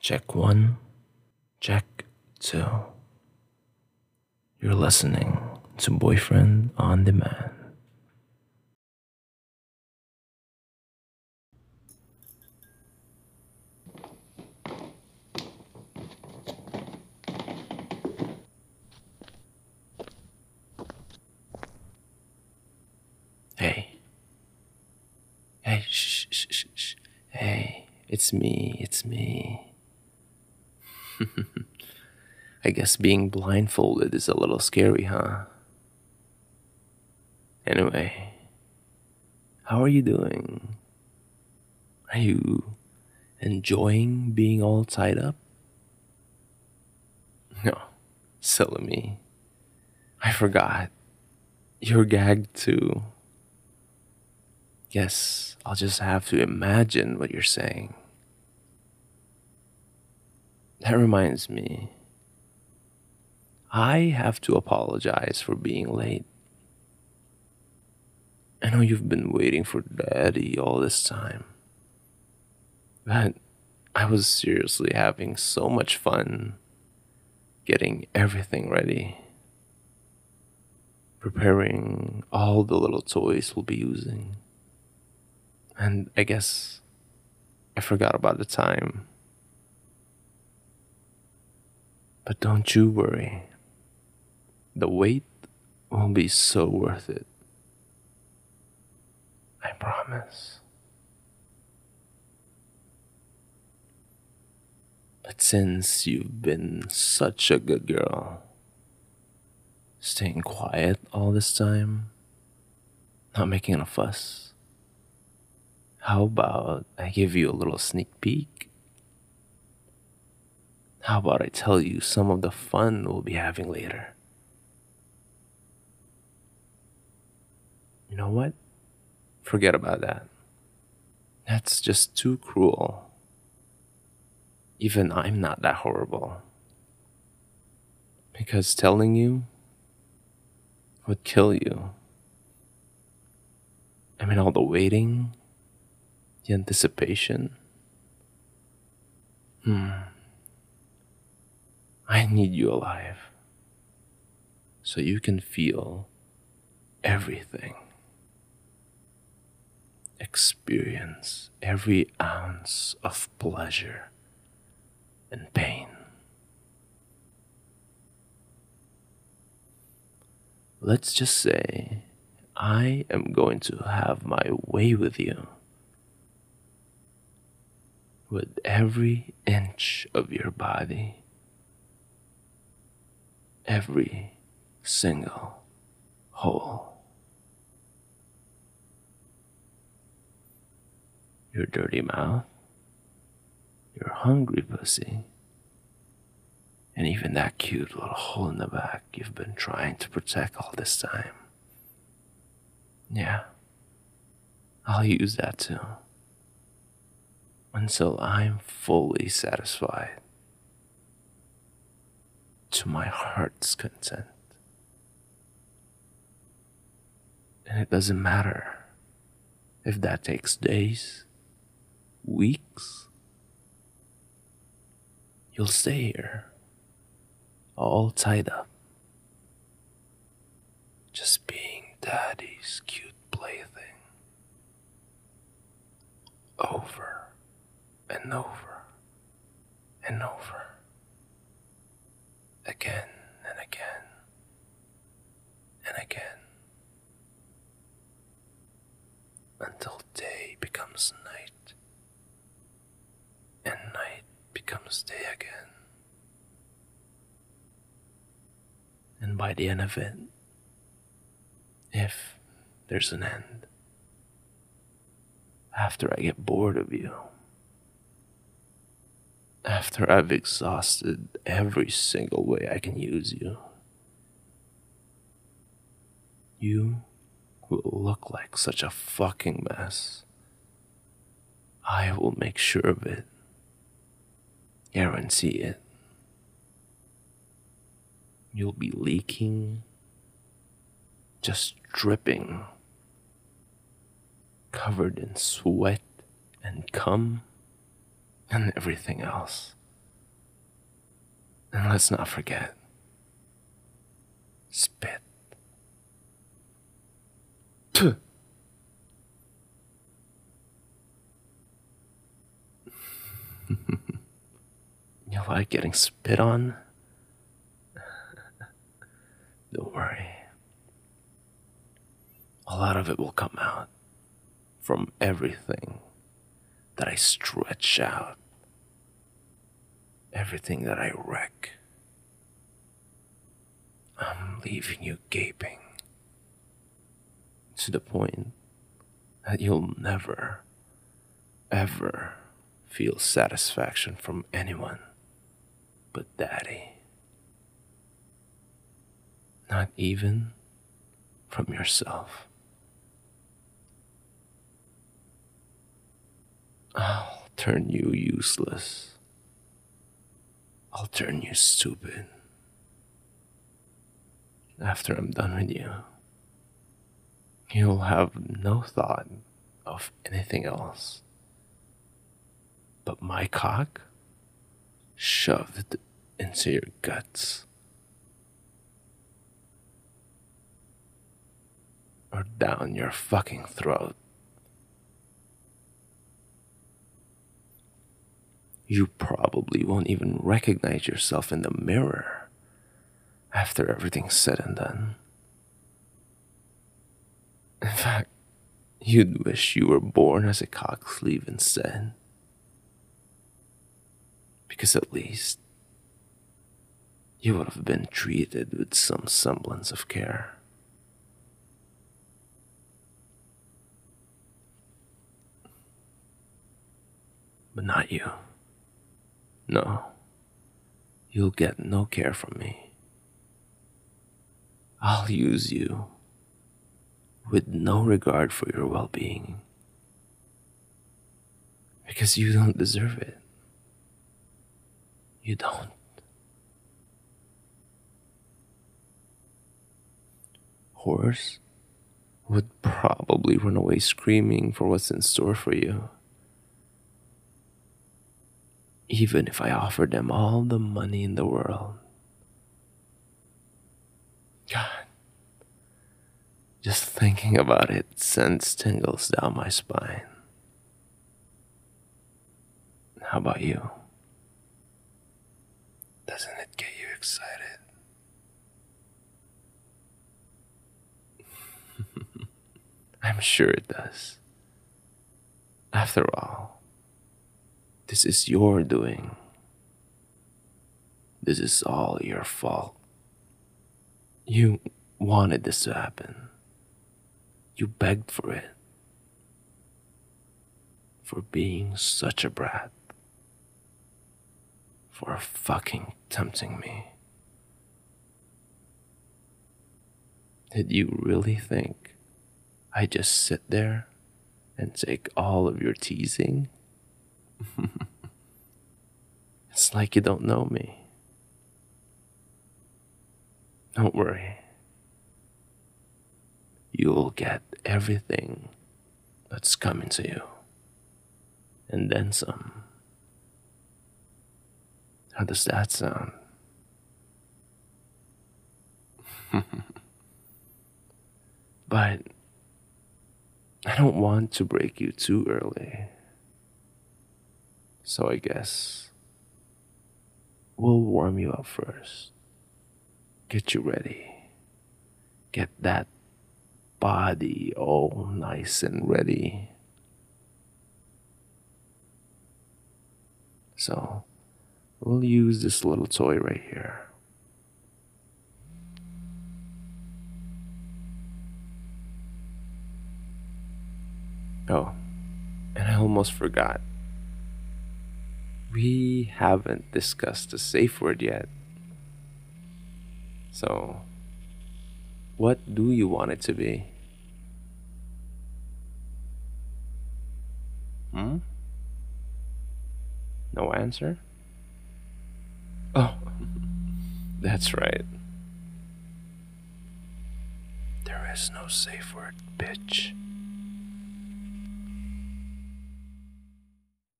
Check one, check two. You're listening to Boyfriend on Demand. Hey. Hey, shh, shh, shh, shh. Hey, it's me, it's me. I guess being blindfolded is a little scary, huh? Anyway, how are you doing? Are you enjoying being all tied up? No, silly me. I forgot. You're gagged too. Guess I'll just have to imagine what you're saying. That reminds me. I have to apologize for being late. I know you've been waiting for Daddy all this time. But I was seriously having so much fun getting everything ready, preparing all the little toys we'll be using. And I guess I forgot about the time. But don't you worry. The wait will be so worth it. I promise. But since you've been such a good girl, staying quiet all this time, not making a fuss, how about I give you a little sneak peek? How about I tell you some of the fun we'll be having later? You know what? Forget about that. That's just too cruel. Even I'm not that horrible. Because telling you would kill you. I mean, all the waiting, the anticipation. Hmm. I need you alive so you can feel everything. Experience every ounce of pleasure and pain. Let's just say I am going to have my way with you. With every inch of your body, every single hole. Your dirty mouth, your hungry pussy, and even that cute little hole in the back you've been trying to protect all this time. Yeah, I'll use that too. Until I'm fully satisfied to my heart's content. And it doesn't matter if that takes days, weeks. You'll stay here, all tied up, just being daddy's cute plaything. Over and over and over again and again and again until day becomes night and night becomes day again. And by the end of it, if there's an end, after I get bored of you, after I've exhausted every single way I can use you, you will look like such a fucking mess. I will make sure of it. Guarantee it. You'll be leaking, just dripping, covered in sweat and cum and everything else. And let's not forget spit. Tuh. you like getting spit on? Don't worry. A lot of it will come out from everything that I stretch out, everything that I wreck. I'm leaving you gaping to the point that you'll never, ever feel satisfaction from anyone but Daddy. Not even from yourself. I'll turn you useless. I'll turn you stupid. After I'm done with you, you'll have no thought of anything else but my cock shoved into your guts. Or down your fucking throat. You probably won't even recognize yourself in the mirror after everything's said and done. In fact, you'd wish you were born as a cock sleeve instead. Because at least you would have been treated with some semblance of care. But not you. No, you'll get no care from me. I'll use you with no regard for your well being because you don't deserve it. You don't. Horse would probably run away screaming for what's in store for you. Even if I offered them all the money in the world. God. Just thinking about it sends tingles down my spine. How about you? Doesn't it get you excited? I'm sure it does. After all, this is your doing. This is all your fault. You wanted this to happen. You begged for it. For being such a brat. For fucking tempting me. Did you really think I just sit there and take all of your teasing? it's like you don't know me. Don't worry. You'll get everything that's coming to you. And then some. How does that sound? but I don't want to break you too early. So I guess we'll warm you up first. Get you ready. Get that body all nice and ready. So we'll use this little toy right here. Oh, and I almost forgot. We haven't discussed the safe word yet. So, what do you want it to be? Hmm? No answer? Oh, that's right. There is no safe word, bitch.